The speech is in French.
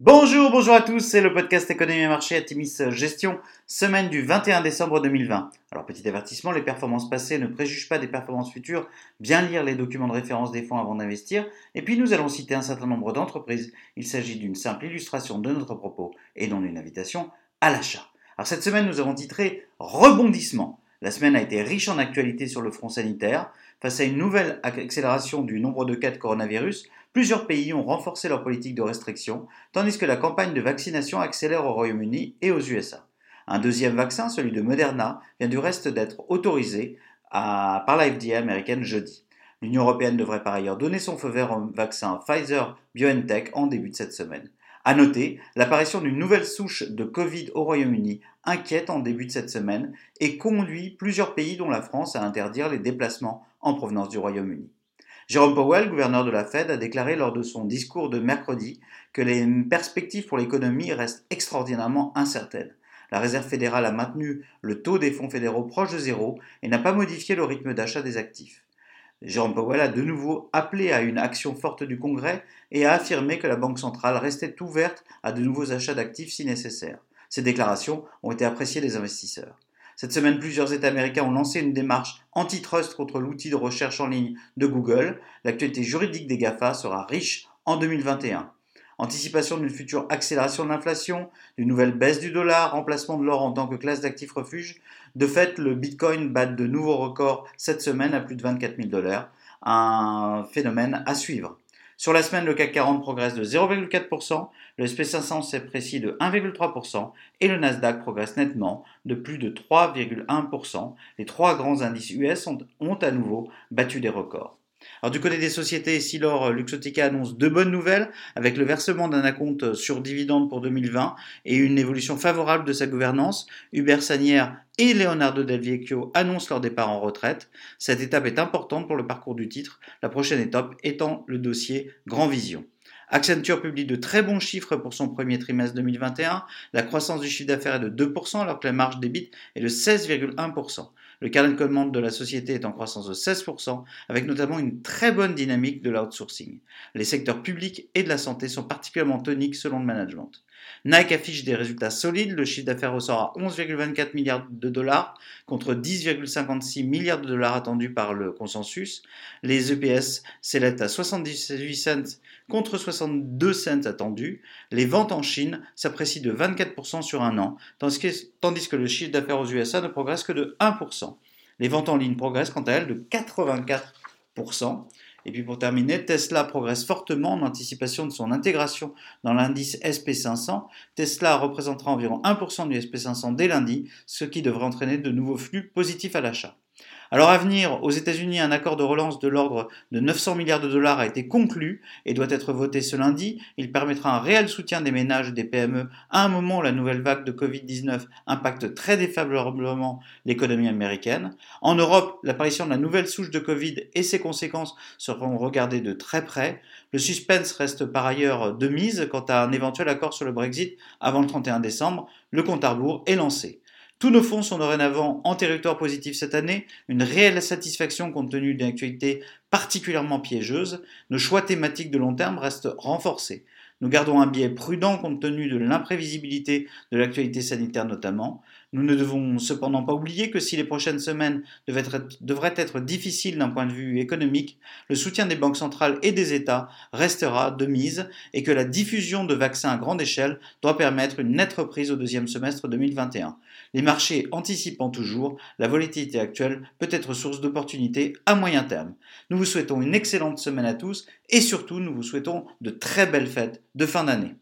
Bonjour, bonjour à tous, c'est le podcast Économie et Marché à Timis Gestion, semaine du 21 décembre 2020. Alors petit avertissement, les performances passées ne préjugent pas des performances futures, bien lire les documents de référence des fonds avant d'investir, et puis nous allons citer un certain nombre d'entreprises. Il s'agit d'une simple illustration de notre propos et non d'une invitation à l'achat. Alors cette semaine nous avons titré Rebondissement. La semaine a été riche en actualités sur le front sanitaire. Face à une nouvelle accélération du nombre de cas de coronavirus, plusieurs pays ont renforcé leur politique de restriction, tandis que la campagne de vaccination accélère au Royaume-Uni et aux USA. Un deuxième vaccin, celui de Moderna, vient du reste d'être autorisé par la FDA américaine jeudi. L'Union européenne devrait par ailleurs donner son feu vert au vaccin Pfizer BioNTech en début de cette semaine. À noter, l'apparition d'une nouvelle souche de Covid au Royaume-Uni inquiète en début de cette semaine et conduit plusieurs pays dont la France à interdire les déplacements en provenance du Royaume-Uni. Jérôme Powell, gouverneur de la Fed, a déclaré lors de son discours de mercredi que les perspectives pour l'économie restent extraordinairement incertaines. La Réserve fédérale a maintenu le taux des fonds fédéraux proche de zéro et n'a pas modifié le rythme d'achat des actifs. Jérôme Powell a de nouveau appelé à une action forte du Congrès et a affirmé que la Banque centrale restait ouverte à de nouveaux achats d'actifs si nécessaire. Ces déclarations ont été appréciées des investisseurs. Cette semaine, plusieurs États américains ont lancé une démarche antitrust contre l'outil de recherche en ligne de Google. L'actualité juridique des GAFA sera riche en 2021. Anticipation d'une future accélération de l'inflation, d'une nouvelle baisse du dollar, remplacement de l'or en tant que classe d'actifs refuge. De fait, le Bitcoin bat de nouveaux records cette semaine à plus de 24 000 dollars. Un phénomène à suivre. Sur la semaine, le CAC 40 progresse de 0,4%, le SP500 s'apprécie de 1,3% et le Nasdaq progresse nettement de plus de 3,1%. Les trois grands indices US ont à nouveau battu des records. Alors du côté des sociétés, Silor Luxotica annonce deux bonnes nouvelles avec le versement d'un acompte sur dividende pour 2020 et une évolution favorable de sa gouvernance. Hubert Sanière et Leonardo Del Vecchio annoncent leur départ en retraite. Cette étape est importante pour le parcours du titre, la prochaine étape étant le dossier Grand Vision. Accenture publie de très bons chiffres pour son premier trimestre 2021. La croissance du chiffre d'affaires est de 2% alors que la marge débite est de 16,1%. Le carnet de commande de la société est en croissance de 16%, avec notamment une très bonne dynamique de l'outsourcing. Les secteurs publics et de la santé sont particulièrement toniques selon le management. Nike affiche des résultats solides, le chiffre d'affaires ressort à 11,24 milliards de dollars contre 10,56 milliards de dollars attendus par le consensus. Les EPS s'élèvent à 78 cents contre 62 cents attendus. Les ventes en Chine s'apprécient de 24% sur un an, tandis que, le chiffre d'affaires aux USA ne progresse que de 1%. Les ventes en ligne progressent quant à elles de 84%. Et puis pour terminer, Tesla progresse fortement en anticipation de son intégration dans l'indice SP500. Tesla représentera environ 1% du SP500 dès lundi, ce qui devrait entraîner de nouveaux flux positifs à l'achat. Alors à venir, aux États-Unis, un accord de relance de l'ordre de 900 milliards de dollars a été conclu et doit être voté ce lundi. Il permettra un réel soutien des ménages et des PME à un moment où la nouvelle vague de Covid-19 impacte très défavorablement l'économie américaine. En Europe, l'apparition de la nouvelle souche de Covid et ses conséquences seront regardées de très près. Le suspense reste par ailleurs de mise quant à un éventuel accord sur le Brexit avant le 31 décembre. Le compte à rebours est lancé. Tous nos fonds sont dorénavant en territoire positif cette année, une réelle satisfaction compte tenu d'une actualité particulièrement piégeuse. Nos choix thématiques de long terme restent renforcés. Nous gardons un biais prudent compte tenu de l'imprévisibilité de l'actualité sanitaire notamment. Nous ne devons cependant pas oublier que si les prochaines semaines devraient être difficiles d'un point de vue économique, le soutien des banques centrales et des États restera de mise et que la diffusion de vaccins à grande échelle doit permettre une nette reprise au deuxième semestre 2021. Les marchés anticipant toujours, la volatilité actuelle peut être source d'opportunités à moyen terme. Nous vous souhaitons une excellente semaine à tous et surtout nous vous souhaitons de très belles fêtes de fin d'année.